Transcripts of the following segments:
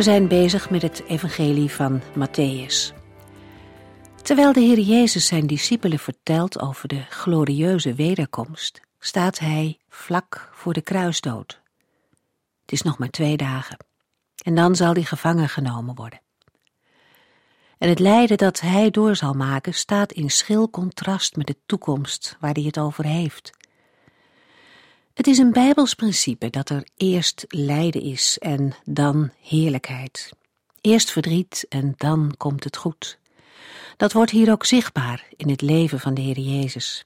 We zijn bezig met het evangelie van Matthäus. Terwijl de Heer Jezus zijn discipelen vertelt over de glorieuze wederkomst, staat hij vlak voor de kruisdood. Het is nog maar twee dagen. En dan zal hij gevangen genomen worden. En het lijden dat hij door zal maken staat in schil contrast met de toekomst waar hij het over heeft. Het is een Bijbels principe dat er eerst lijden is en dan heerlijkheid. Eerst verdriet en dan komt het goed. Dat wordt hier ook zichtbaar in het leven van de Heer Jezus.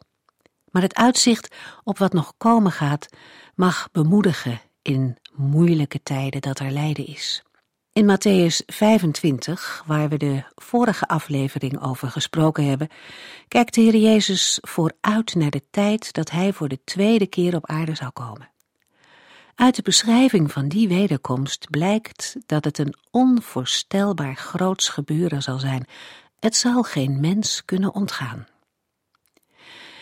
Maar het uitzicht op wat nog komen gaat mag bemoedigen in moeilijke tijden dat er lijden is. In Matthäus 25, waar we de vorige aflevering over gesproken hebben, kijkt de Heer Jezus vooruit naar de tijd dat Hij voor de tweede keer op aarde zal komen. Uit de beschrijving van die wederkomst blijkt dat het een onvoorstelbaar groots gebeuren zal zijn. Het zal geen mens kunnen ontgaan.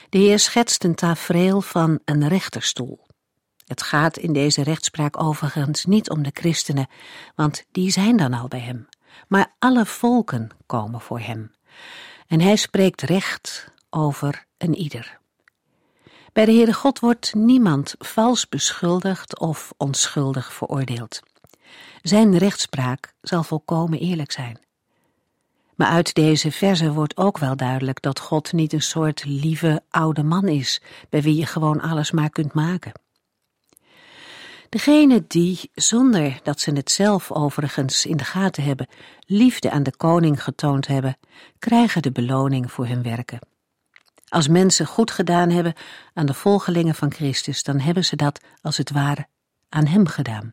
De Heer schetst een tafereel van een rechterstoel. Het gaat in deze rechtspraak overigens niet om de christenen, want die zijn dan al bij hem. Maar alle volken komen voor hem. En hij spreekt recht over een ieder. Bij de Heere God wordt niemand vals beschuldigd of onschuldig veroordeeld. Zijn rechtspraak zal volkomen eerlijk zijn. Maar uit deze verse wordt ook wel duidelijk dat God niet een soort lieve oude man is, bij wie je gewoon alles maar kunt maken. Degene die, zonder dat ze het zelf overigens in de gaten hebben, liefde aan de koning getoond hebben, krijgen de beloning voor hun werken. Als mensen goed gedaan hebben aan de volgelingen van Christus, dan hebben ze dat, als het ware, aan Hem gedaan.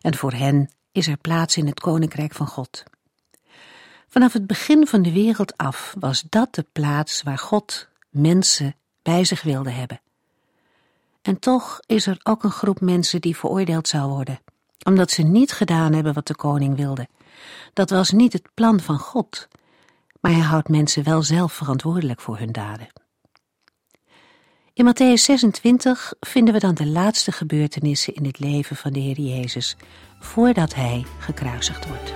En voor hen is er plaats in het koninkrijk van God. Vanaf het begin van de wereld af was dat de plaats waar God mensen bij zich wilde hebben. En toch is er ook een groep mensen die veroordeeld zou worden, omdat ze niet gedaan hebben wat de koning wilde. Dat was niet het plan van God, maar hij houdt mensen wel zelf verantwoordelijk voor hun daden. In Matthäus 26 vinden we dan de laatste gebeurtenissen in het leven van de Heer Jezus, voordat hij gekruisigd wordt.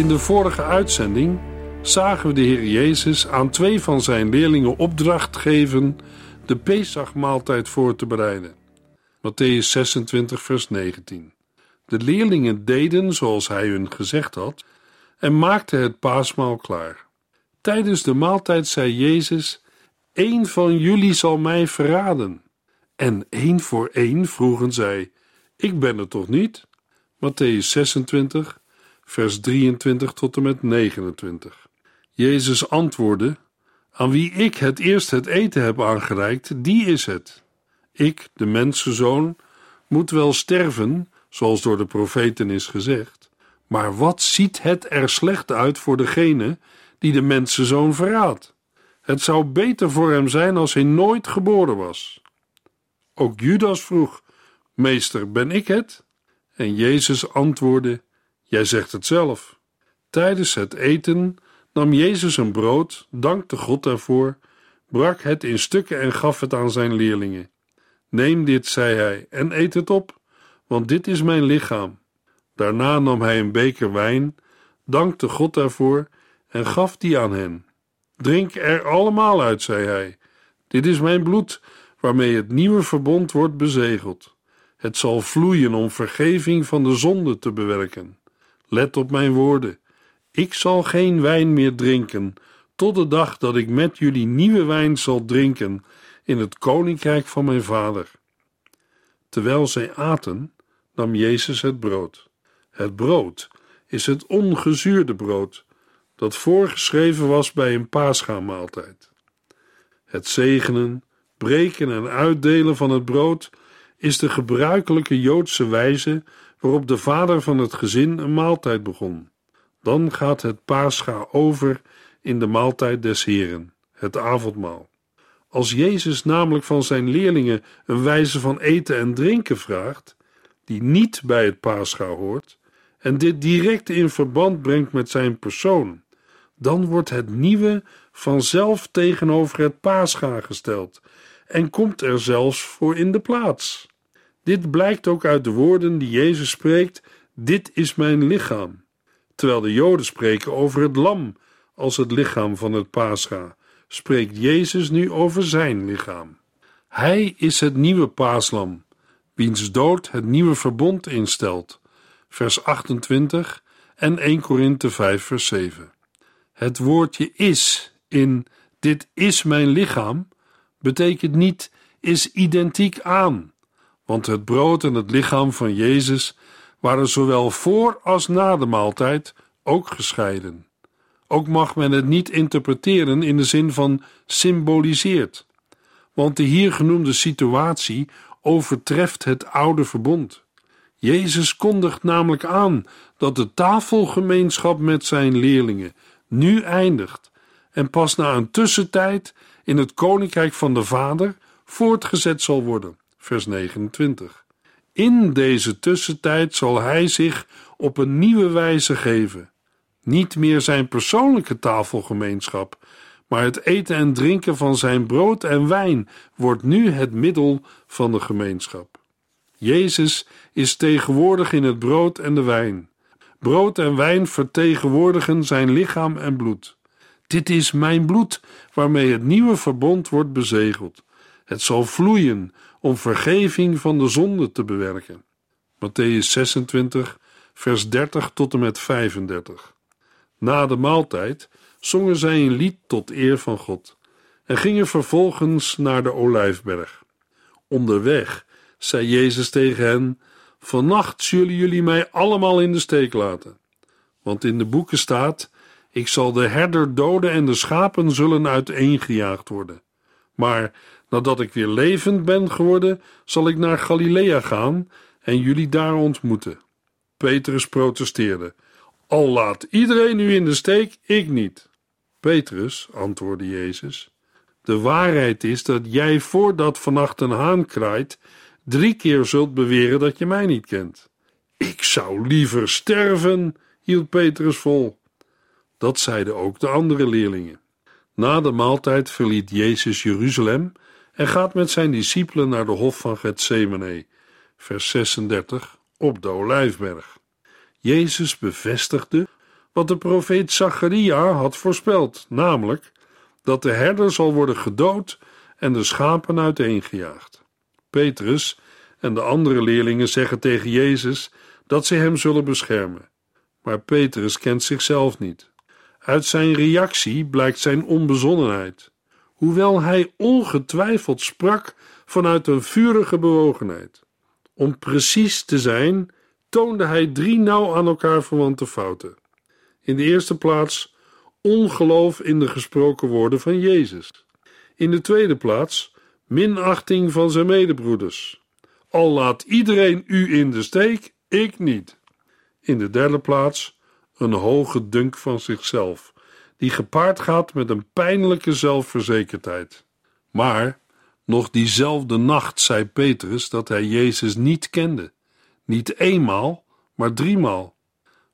In de vorige uitzending zagen we de Heer Jezus aan twee van zijn leerlingen opdracht geven de Pesachmaaltijd voor te bereiden. Matthäus 26, vers 19. De leerlingen deden zoals hij hun gezegd had en maakten het paasmaal klaar. Tijdens de maaltijd zei Jezus: Eén van jullie zal mij verraden. En één voor één vroegen zij: Ik ben het toch niet? Matthäus 26, vers 23 tot en met 29. Jezus antwoordde: Aan wie ik het eerst het eten heb aangereikt, die is het. Ik, de mensenzoon, moet wel sterven, zoals door de profeten is gezegd. Maar wat ziet het er slecht uit voor degene die de mensenzoon verraadt? Het zou beter voor hem zijn als hij nooit geboren was. Ook Judas vroeg: Meester, ben ik het? En Jezus antwoordde: Jij zegt het zelf. Tijdens het eten nam Jezus een brood, dankte God daarvoor, brak het in stukken en gaf het aan zijn leerlingen. Neem dit, zei hij, en eet het op, want dit is mijn lichaam. Daarna nam hij een beker wijn, dankte God daarvoor en gaf die aan hen. Drink er allemaal uit, zei hij. Dit is mijn bloed, waarmee het nieuwe verbond wordt bezegeld. Het zal vloeien om vergeving van de zonde te bewerken. Let op mijn woorden. Ik zal geen wijn meer drinken, tot de dag dat ik met jullie nieuwe wijn zal drinken in het koninkrijk van mijn vader. Terwijl zij aten, nam Jezus het brood. Het brood is het ongezuurde brood dat voorgeschreven was bij een paaschaamaaltijd. Het zegenen, breken en uitdelen van het brood is de gebruikelijke Joodse wijze waarop de vader van het gezin een maaltijd begon. Dan gaat het paascha over in de maaltijd des Heren, het avondmaal. Als Jezus namelijk van zijn leerlingen een wijze van eten en drinken vraagt, die niet bij het paascha hoort, en dit direct in verband brengt met zijn persoon, dan wordt het nieuwe vanzelf tegenover het paascha gesteld en komt er zelfs voor in de plaats. Dit blijkt ook uit de woorden die Jezus spreekt: Dit is mijn lichaam. Terwijl de Joden spreken over het lam als het lichaam van het Pascha, spreekt Jezus nu over zijn lichaam. Hij is het nieuwe paaslam, wiens dood het nieuwe verbond instelt. Vers 28 en 1 Korinthe 5 vers 7. Het woordje is in dit is mijn lichaam betekent niet is identiek aan, want het brood en het lichaam van Jezus waren zowel voor als na de maaltijd ook gescheiden. Ook mag men het niet interpreteren in de zin van symboliseert, want de hier genoemde situatie overtreft het oude verbond. Jezus kondigt namelijk aan dat de tafelgemeenschap met zijn leerlingen nu eindigt en pas na een tussentijd in het koninkrijk van de Vader voortgezet zal worden. Vers 29. In deze tussentijd zal hij zich op een nieuwe wijze geven. Niet meer zijn persoonlijke tafelgemeenschap, maar het eten en drinken van zijn brood en wijn wordt nu het middel van de gemeenschap. Jezus is tegenwoordig in het brood en de wijn. Brood en wijn vertegenwoordigen zijn lichaam en bloed. Dit is mijn bloed, waarmee het nieuwe verbond wordt bezegeld. Het zal vloeien om vergeving van de zonde te bewerken. Matthäus 26, vers 30 tot en met 35. Na de maaltijd zongen zij een lied tot eer van God en gingen vervolgens naar de olijfberg. Onderweg zei Jezus tegen hen: Vannacht zullen jullie mij allemaal in de steek laten. Want in de boeken staat: Ik zal de herder doden en de schapen zullen uiteengejaagd worden. Maar nadat ik weer levend ben geworden, zal ik naar Galilea gaan en jullie daar ontmoeten. Petrus protesteerde: Al laat iedereen u in de steek, ik niet. Petrus, antwoordde Jezus, de waarheid is dat jij voordat vannacht een haan kraait, drie keer zult beweren dat je mij niet kent. Ik zou liever sterven, hield Petrus vol. Dat zeiden ook de andere leerlingen. Na de maaltijd verliet Jezus Jeruzalem en gaat met zijn discipelen naar de hof van Gethsemane, vers 36, op de Olijfberg. Jezus bevestigde wat de profeet Zacharia had voorspeld, namelijk dat de herder zal worden gedood en de schapen uiteengejaagd. Petrus en de andere leerlingen zeggen tegen Jezus dat ze hem zullen beschermen. Maar Petrus kent zichzelf niet. Uit zijn reactie blijkt zijn onbezonnenheid, hoewel hij ongetwijfeld sprak vanuit een vurige bewogenheid. Om precies te zijn, toonde hij drie nauw aan elkaar verwante fouten. In de eerste plaats ongeloof in de gesproken woorden van Jezus. In de tweede plaats minachting van zijn medebroeders. Al laat iedereen u in de steek, ik niet. In de derde plaats een hoge dunk van zichzelf, die gepaard gaat met een pijnlijke zelfverzekerdheid. Maar nog diezelfde nacht zei Petrus dat hij Jezus niet kende. Niet eenmaal, maar driemaal.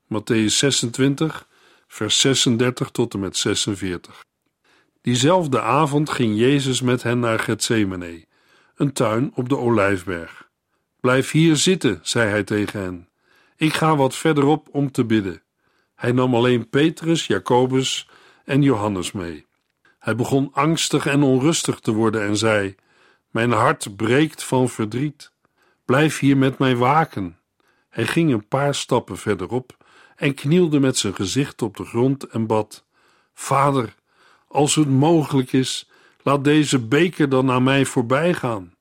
Matthäus 26, vers 36 tot en met 46. Diezelfde avond ging Jezus met hen naar Gethsemane, een tuin op de Olijfberg. Blijf hier zitten, zei hij tegen hen. Ik ga wat verderop om te bidden. Hij nam alleen Petrus, Jacobus en Johannes mee. Hij begon angstig en onrustig te worden en zei: Mijn hart breekt van verdriet. Blijf hier met mij waken. Hij ging een paar stappen verderop en knielde met zijn gezicht op de grond en bad: Vader, als het mogelijk is, laat deze beker dan aan mij voorbij gaan.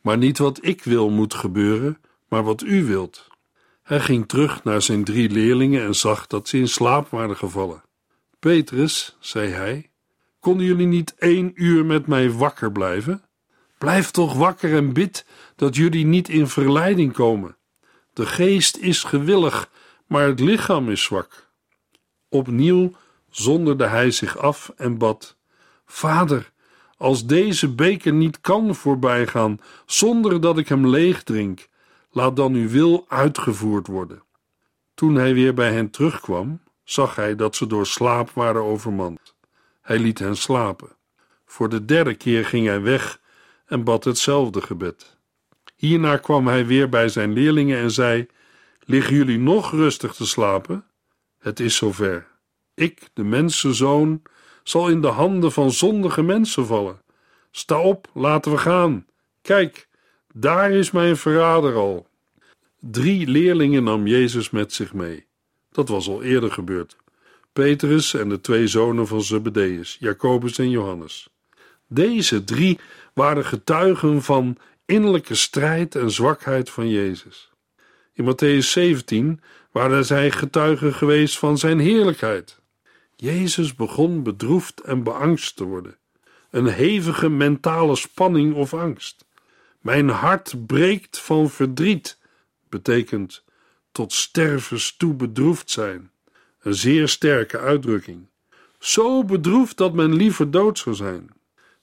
Maar niet wat ik wil moet gebeuren, maar wat u wilt. Hij ging terug naar zijn drie leerlingen en zag dat ze in slaap waren gevallen. Petrus, zei hij, konden jullie niet één uur met mij wakker blijven? Blijf toch wakker en bid dat jullie niet in verleiding komen. De geest is gewillig, maar het lichaam is zwak. Opnieuw zonderde hij zich af en bad: Vader, als deze beker niet kan voorbijgaan zonder dat ik hem leeg drink, laat dan uw wil uitgevoerd worden. Toen hij weer bij hen terugkwam, zag hij dat ze door slaap waren overmand. Hij liet hen slapen. Voor de derde keer ging hij weg en bad hetzelfde gebed. Hierna kwam hij weer bij zijn leerlingen en zei: Liggen jullie nog rustig te slapen? Het is zover. Ik, de mensenzoon, zal in de handen van zondige mensen vallen. Sta op, laten we gaan. Kijk, daar is mijn verrader al. Drie leerlingen nam Jezus met zich mee. Dat was al eerder gebeurd. Petrus en de twee zonen van Zebedeus, Jacobus en Johannes. Deze drie waren getuigen van innerlijke strijd en zwakheid van Jezus. In Matthäus 17 waren zij getuigen geweest van zijn heerlijkheid. Jezus begon bedroefd en beangst te worden. Een hevige mentale spanning of angst. Mijn hart breekt van verdriet, betekent tot stervens toe bedroefd zijn. Een zeer sterke uitdrukking. Zo bedroefd dat men liever dood zou zijn.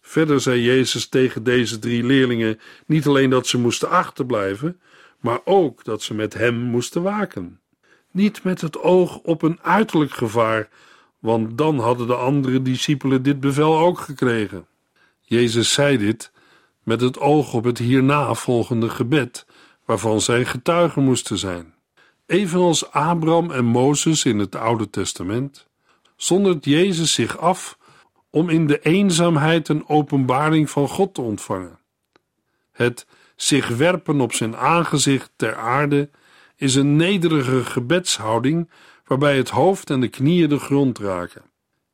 Verder zei Jezus tegen deze drie leerlingen niet alleen dat ze moesten achterblijven, maar ook dat ze met hem moesten waken. Niet met het oog op een uiterlijk gevaar, want dan hadden de andere discipelen dit bevel ook gekregen. Jezus zei dit met het oog op het hierna volgende gebed, waarvan zij getuigen moesten zijn. Evenals Abraham en Mozes in het Oude Testament, zondert Jezus zich af om in de eenzaamheid een openbaring van God te ontvangen. Het zich werpen op zijn aangezicht ter aarde is een nederige gebedshouding waarbij het hoofd en de knieën de grond raken.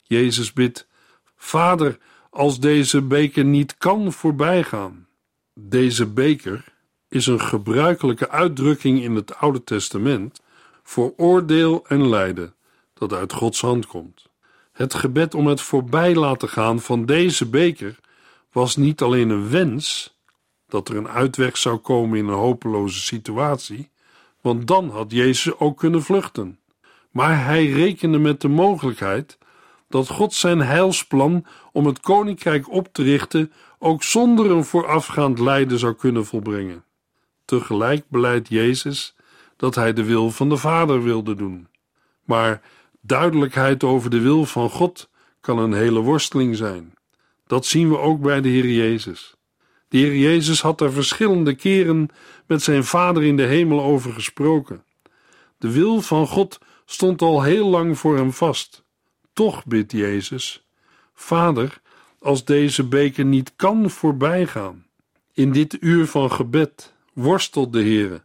Jezus bidt: Vader, als deze beker niet kan voorbijgaan. Deze beker is een gebruikelijke uitdrukking in het Oude Testament voor oordeel en lijden dat uit Gods hand komt. Het gebed om het voorbij laten gaan van deze beker was niet alleen een wens dat er een uitweg zou komen in een hopeloze situatie, want dan had Jezus ook kunnen vluchten. Maar hij rekende met de mogelijkheid dat God zijn heilsplan om het koninkrijk op te richten ook zonder een voorafgaand lijden zou kunnen volbrengen. Tegelijk beleidt Jezus dat hij de wil van de Vader wilde doen. Maar duidelijkheid over de wil van God kan een hele worsteling zijn. Dat zien we ook bij de Heer Jezus. De Heer Jezus had er verschillende keren met zijn Vader in de hemel over gesproken. De wil van God stond al heel lang voor hem vast. Toch bidt Jezus: Vader, als deze beker niet kan voorbijgaan. In dit uur van gebed worstelt de Heer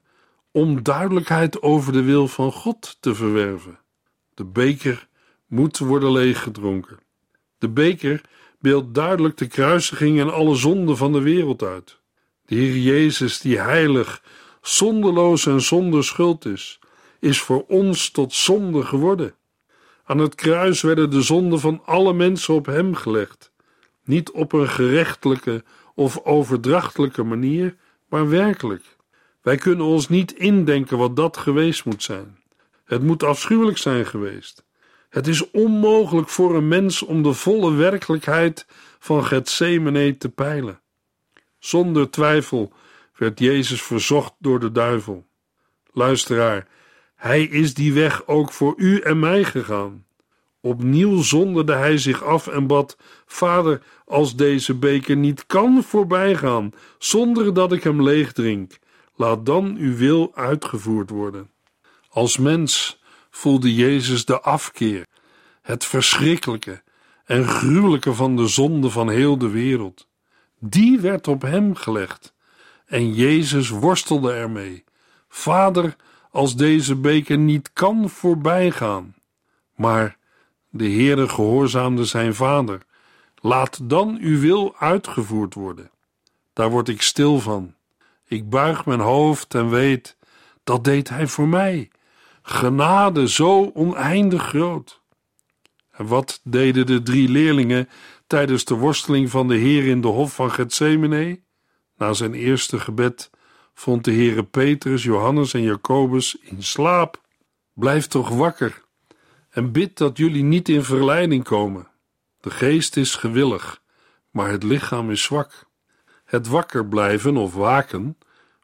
om duidelijkheid over de wil van God te verwerven. De beker moet worden leeggedronken. De beker beeldt duidelijk de kruisiging en alle zonden van de wereld uit. De Heer Jezus, die heilig, zonderloos en zonder schuld is, is voor ons tot zonde geworden. Aan het kruis werden de zonden van alle mensen op hem gelegd, niet op een gerechtelijke of overdrachtelijke manier, maar werkelijk. Wij kunnen ons niet indenken wat dat geweest moet zijn. Het moet afschuwelijk zijn geweest. Het is onmogelijk voor een mens om de volle werkelijkheid van Gethsemane te peilen. Zonder twijfel werd Jezus verzocht door de duivel. Luisteraar, hij is die weg ook voor u en mij gegaan. Opnieuw zonderde hij zich af en bad: Vader, als deze beker niet kan voorbijgaan zonder dat ik hem leeg drink, laat dan uw wil uitgevoerd worden. Als mens voelde Jezus de afkeer, het verschrikkelijke en gruwelijke van de zonde van heel de wereld. Die werd op hem gelegd en Jezus worstelde ermee. Vader, als deze beker niet kan voorbijgaan. Maar de Heere gehoorzaamde zijn vader. Laat dan uw wil uitgevoerd worden. Daar word ik stil van. Ik buig mijn hoofd en weet, dat deed hij voor mij. Genade zo oneindig groot. En wat deden de drie leerlingen tijdens de worsteling van de Heer in de hof van Gethsemane? Na zijn eerste gebed vond de Heere Petrus, Johannes en Jacobus in slaap. Blijf toch wakker en bid dat jullie niet in verleiding komen. De geest is gewillig, maar het lichaam is zwak. Het wakker blijven of waken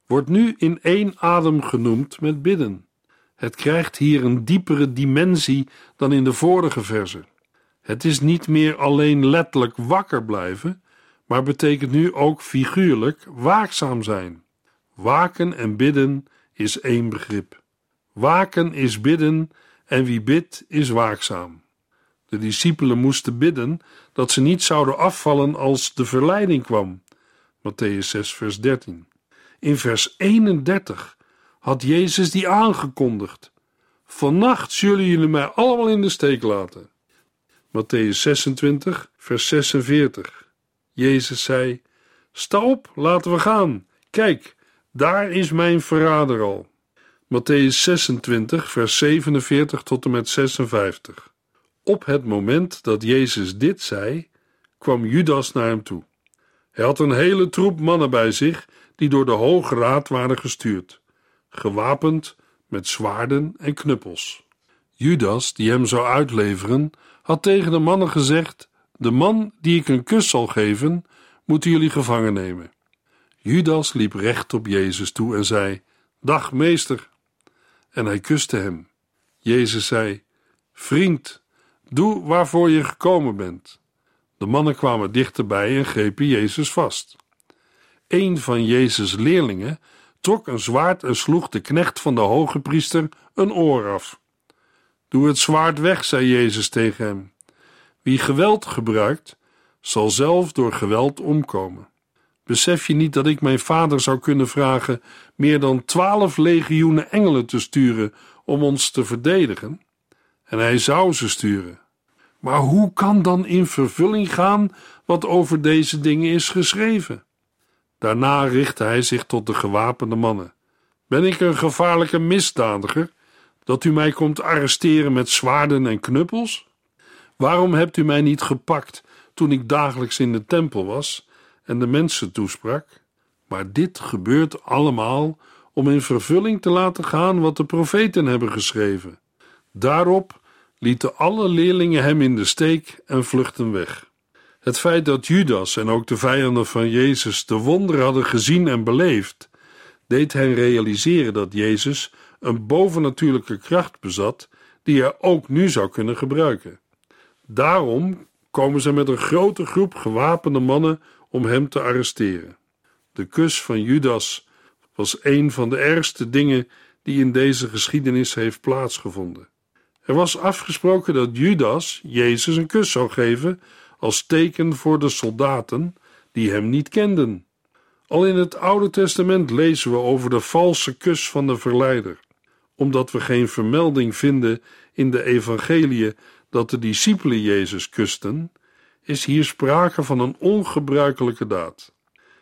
wordt nu in één adem genoemd met bidden. Het krijgt hier een diepere dimensie dan in de vorige verse. Het is niet meer alleen letterlijk wakker blijven, maar betekent nu ook figuurlijk waakzaam zijn. Waken en bidden is één begrip. Waken is bidden en wie bidt is waakzaam. De discipelen moesten bidden dat ze niet zouden afvallen als de verleiding kwam. Matthäus 6, vers 13. In vers 31 had Jezus die aangekondigd. Vannacht zullen jullie mij allemaal in de steek laten. Matthäus 26, vers 46. Jezus zei: Sta op, laten we gaan. Kijk, daar is mijn verrader al. Matthäus 26, vers 47 tot en met 56. Op het moment dat Jezus dit zei, kwam Judas naar hem toe. Hij had een hele troep mannen bij zich die door de Hoge Raad waren gestuurd, gewapend met zwaarden en knuppels. Judas, die hem zou uitleveren, had tegen de mannen gezegd: De man die ik een kus zal geven, moeten jullie gevangen nemen. Judas liep recht op Jezus toe en zei: Dag, meester. En hij kuste hem. Jezus zei: Vriend, doe waarvoor je gekomen bent. De mannen kwamen dichterbij en grepen Jezus vast. Een van Jezus' leerlingen trok een zwaard en sloeg de knecht van de hoge priester een oor af. Doe het zwaard weg, zei Jezus tegen hem. Wie geweld gebruikt, zal zelf door geweld omkomen. Besef je niet dat ik mijn vader zou kunnen vragen meer dan twaalf legioenen engelen te sturen om ons te verdedigen? En hij zou ze sturen. Maar hoe kan dan in vervulling gaan wat over deze dingen is geschreven? Daarna richtte hij zich tot de gewapende mannen. Ben ik een gevaarlijke misdadiger dat u mij komt arresteren met zwaarden en knuppels? Waarom hebt u mij niet gepakt toen ik dagelijks in de tempel was en de mensen toesprak? Maar dit gebeurt allemaal om in vervulling te laten gaan wat de profeten hebben geschreven. Daarop lieten alle leerlingen hem in de steek en vluchtten weg. Het feit dat Judas en ook de vijanden van Jezus de wonderen hadden gezien en beleefd, deed hen realiseren dat Jezus een bovennatuurlijke kracht bezat die hij ook nu zou kunnen gebruiken. Daarom komen ze met een grote groep gewapende mannen om hem te arresteren. De kus van Judas was een van de ergste dingen die in deze geschiedenis heeft plaatsgevonden. Er was afgesproken dat Judas Jezus een kus zou geven als teken voor de soldaten die hem niet kenden. Al in het Oude Testament lezen we over de valse kus van de verleider. Omdat we geen vermelding vinden in de evangeliën dat de discipelen Jezus kusten, is hier sprake van een ongebruikelijke daad.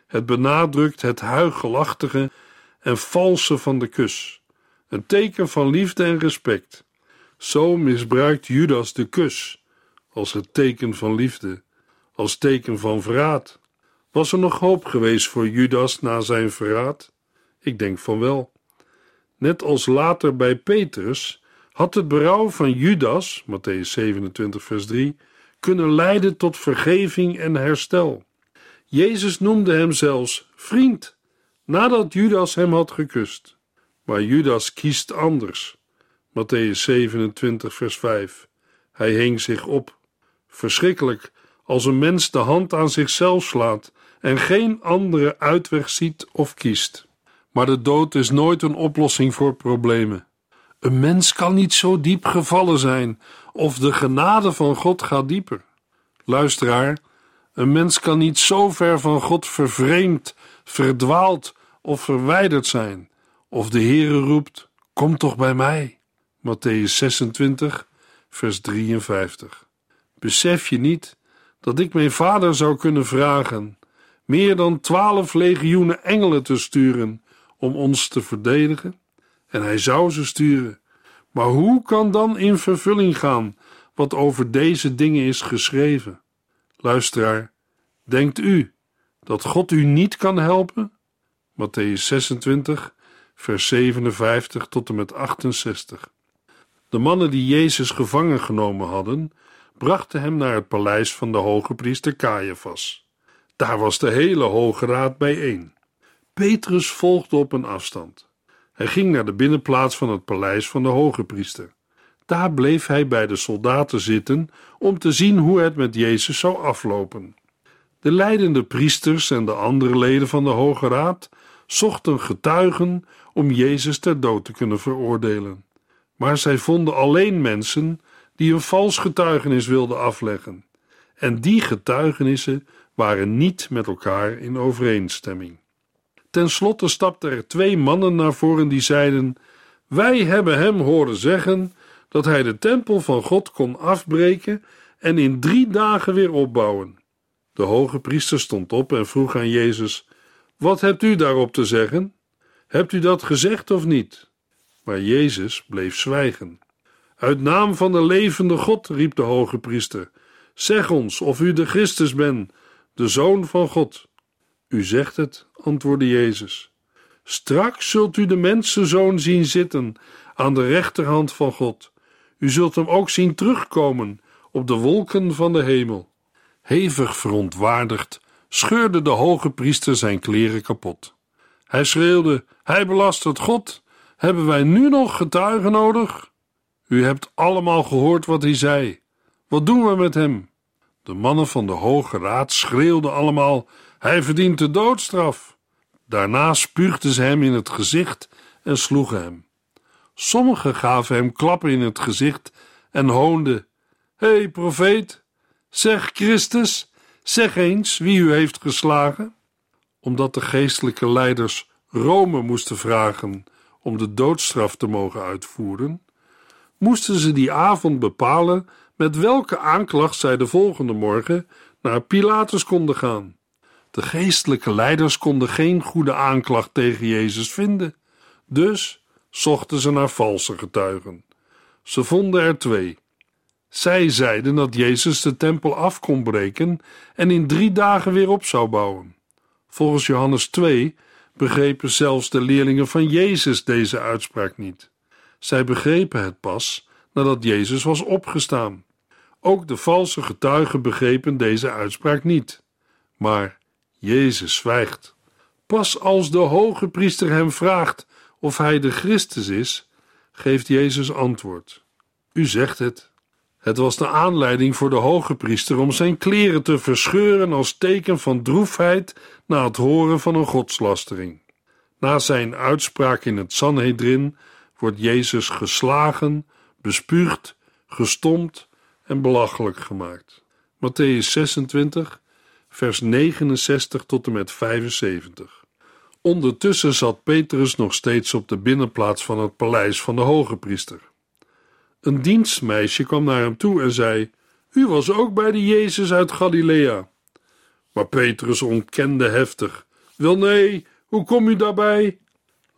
Het benadrukt het huichelachtige en valse van de kus, een teken van liefde en respect. Zo misbruikt Judas de kus als het teken van liefde, als teken van verraad. Was er nog hoop geweest voor Judas na zijn verraad? Ik denk van wel. Net als later bij Petrus had het berouw van Judas, Matthäus 27, vers 3, kunnen leiden tot vergeving en herstel. Jezus noemde hem zelfs vriend, nadat Judas hem had gekust. Maar Judas kiest anders. Matthäus 27, vers 5. Hij hing zich op. Verschrikkelijk als een mens de hand aan zichzelf slaat en geen andere uitweg ziet of kiest. Maar de dood is nooit een oplossing voor problemen. Een mens kan niet zo diep gevallen zijn, of de genade van God gaat dieper. Luisteraar, een mens kan niet zo ver van God vervreemd, verdwaald of verwijderd zijn, of de Heere roept: Kom toch bij mij. Matthäus 26, vers 53. Besef je niet dat ik mijn vader zou kunnen vragen meer dan twaalf legioenen engelen te sturen om ons te verdedigen? En hij zou ze sturen. Maar hoe kan dan in vervulling gaan wat over deze dingen is geschreven? Luisteraar, denkt u dat God u niet kan helpen? Matthäus 26, vers 57 tot en met 68. De mannen die Jezus gevangen genomen hadden, brachten hem naar het paleis van de hoge priester Caiaphas. Daar was de hele hoge raad bijeen. Petrus volgde op een afstand. Hij ging naar de binnenplaats van het paleis van de hoge priester. Daar bleef hij bij de soldaten zitten om te zien hoe het met Jezus zou aflopen. De leidende priesters en de andere leden van de Hoge Raad zochten getuigen om Jezus ter dood te kunnen veroordelen. Maar zij vonden alleen mensen die een vals getuigenis wilden afleggen. En die getuigenissen waren niet met elkaar in overeenstemming. Ten slotte stapten er twee mannen naar voren die zeiden: Wij hebben hem horen zeggen dat hij de tempel van God kon afbreken en in drie dagen weer opbouwen. De hoge priester stond op en vroeg aan Jezus: Wat hebt u daarop te zeggen? Hebt u dat gezegd of niet? Maar Jezus bleef zwijgen. Uit naam van de levende God, riep de hoge priester, zeg ons of u de Christus bent, de Zoon van God. U zegt het, antwoordde Jezus. Straks zult u de mensenzoon zien zitten aan de rechterhand van God. U zult hem ook zien terugkomen op de wolken van de hemel. Hevig verontwaardigd scheurde de hoge priester zijn kleren kapot. Hij schreeuwde: Hij belastert God. Hebben wij nu nog getuigen nodig? U hebt allemaal gehoord wat hij zei. Wat doen we met hem? De mannen van de Hoge Raad schreeuwden allemaal: Hij verdient de doodstraf. Daarna spuugden ze hem in het gezicht en sloegen hem. Sommigen gaven hem klappen in het gezicht en hoonden: Hé, hey, profeet, zeg Christus, zeg eens wie u heeft geslagen. Omdat de geestelijke leiders Rome moesten vragen om de doodstraf te mogen uitvoeren, moesten ze die avond bepalen met welke aanklacht zij de volgende morgen naar Pilatus konden gaan. De geestelijke leiders konden geen goede aanklacht tegen Jezus vinden, dus zochten ze naar valse getuigen. Ze vonden er twee. Zij zeiden dat Jezus de tempel af kon breken en in drie dagen weer op zou bouwen. Volgens Johannes 2 begrepen zelfs de leerlingen van Jezus deze uitspraak niet. Zij begrepen het pas nadat Jezus was opgestaan. Ook de valse getuigen begrepen deze uitspraak niet. Maar Jezus zwijgt. Pas als de hoge priester hem vraagt of hij de Christus is, geeft Jezus antwoord. U zegt het. Het was de aanleiding voor de hoge priester om zijn kleren te verscheuren als teken van droefheid na het horen van een godslastering. Na zijn uitspraak in het Sanhedrin wordt Jezus geslagen, bespuugd, gestompt en belachelijk gemaakt. Matthäus 26, vers 69 tot en met 75. Ondertussen zat Petrus nog steeds op de binnenplaats van het paleis van de hoge priester. Een dienstmeisje kwam naar hem toe en zei: U was ook bij de Jezus uit Galilea. Maar Petrus ontkende heftig: Wel nee, hoe kom u daarbij?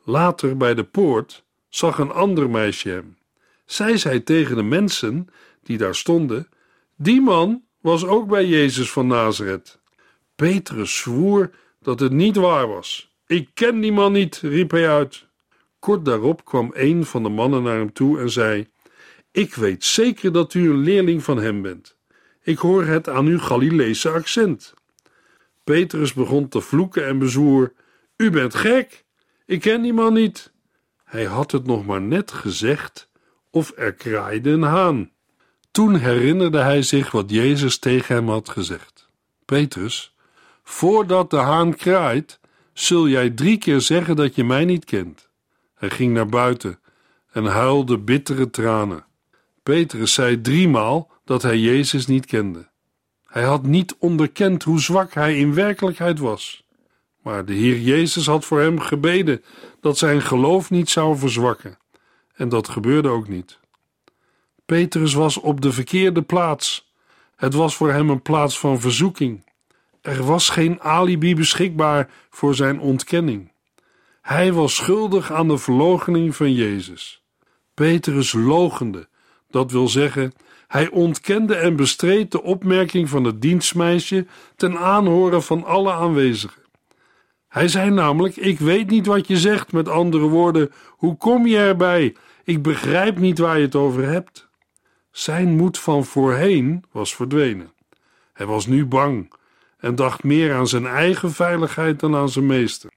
Later bij de poort zag een ander meisje hem. Zij zei tegen de mensen die daar stonden: Die man was ook bij Jezus van Nazareth. Petrus zwoer dat het niet waar was. Ik ken die man niet, riep hij uit. Kort daarop kwam een van de mannen naar hem toe en zei: Ik weet zeker dat u een leerling van hem bent. Ik hoor het aan uw Galileese accent. Petrus begon te vloeken en bezwoer: U bent gek. Ik ken die man niet. Hij had het nog maar net gezegd of er kraaide een haan. Toen herinnerde hij zich wat Jezus tegen hem had gezegd. Petrus, voordat de haan kraait, zul jij drie keer zeggen dat je mij niet kent. Hij ging naar buiten en huilde bittere tranen. Petrus zei driemaal dat hij Jezus niet kende. Hij had niet onderkend hoe zwak hij in werkelijkheid was. Maar de Heer Jezus had voor hem gebeden dat zijn geloof niet zou verzwakken. En dat gebeurde ook niet. Petrus was op de verkeerde plaats. Het was voor hem een plaats van verzoeking. Er was geen alibi beschikbaar voor zijn ontkenning. Hij was schuldig aan de verloochening van Jezus. Petrus logende, dat wil zeggen, hij ontkende en bestreed de opmerking van het dienstmeisje ten aanhoren van alle aanwezigen. Hij zei namelijk: Ik weet niet wat je zegt, met andere woorden, hoe kom je erbij? Ik begrijp niet waar je het over hebt. Zijn moed van voorheen was verdwenen. Hij was nu bang en dacht meer aan zijn eigen veiligheid dan aan zijn meester.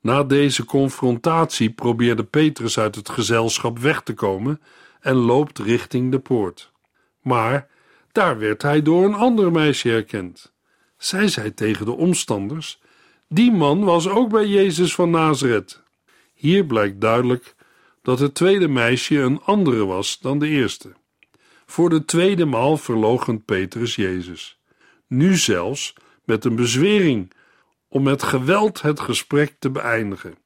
Na deze confrontatie probeerde Petrus uit het gezelschap weg te komen en loopt richting de poort. Maar daar werd hij door een ander meisje herkend. Zij zei tegen de omstanders: Die man was ook bij Jezus van Nazareth. Hier blijkt duidelijk dat het tweede meisje een andere was dan de eerste. Voor de tweede maal verloochent Petrus Jezus. Nu zelfs met een bezwering om met geweld het gesprek te beëindigen.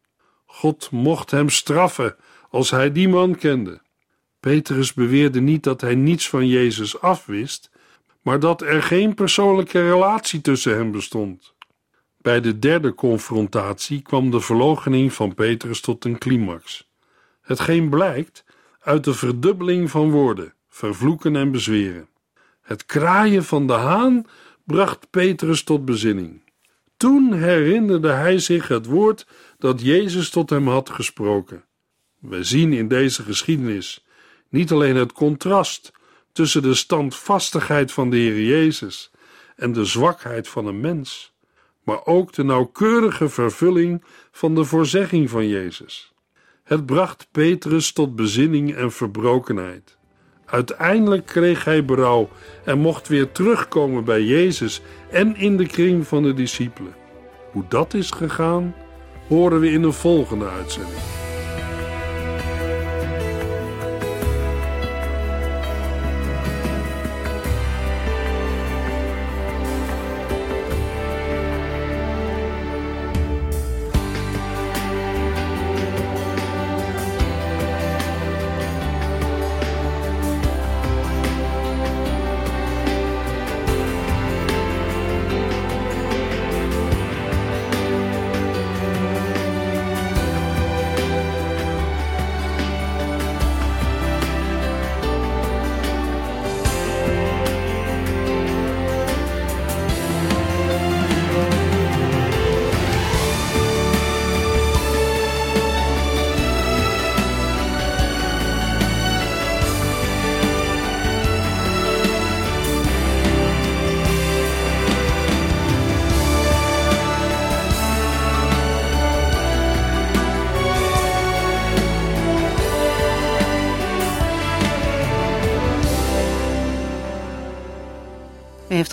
God mocht hem straffen als hij die man kende. Petrus beweerde niet dat hij niets van Jezus afwist, maar dat er geen persoonlijke relatie tussen hen bestond. Bij de derde confrontatie kwam de verloochening van Petrus tot een climax. Hetgeen blijkt uit de verdubbeling van woorden, vervloeken en bezweren. Het kraaien van de haan bracht Petrus tot bezinning. Toen herinnerde hij zich het woord dat Jezus tot hem had gesproken. We zien in deze geschiedenis niet alleen het contrast tussen de standvastigheid van de Heer Jezus en de zwakheid van een mens, maar ook de nauwkeurige vervulling van de voorzegging van Jezus. Het bracht Petrus tot bezinning en verbrokenheid. Uiteindelijk kreeg hij berouw en mocht weer terugkomen bij Jezus en in de kring van de discipelen. Hoe dat is gegaan, horen we in een volgende uitzending.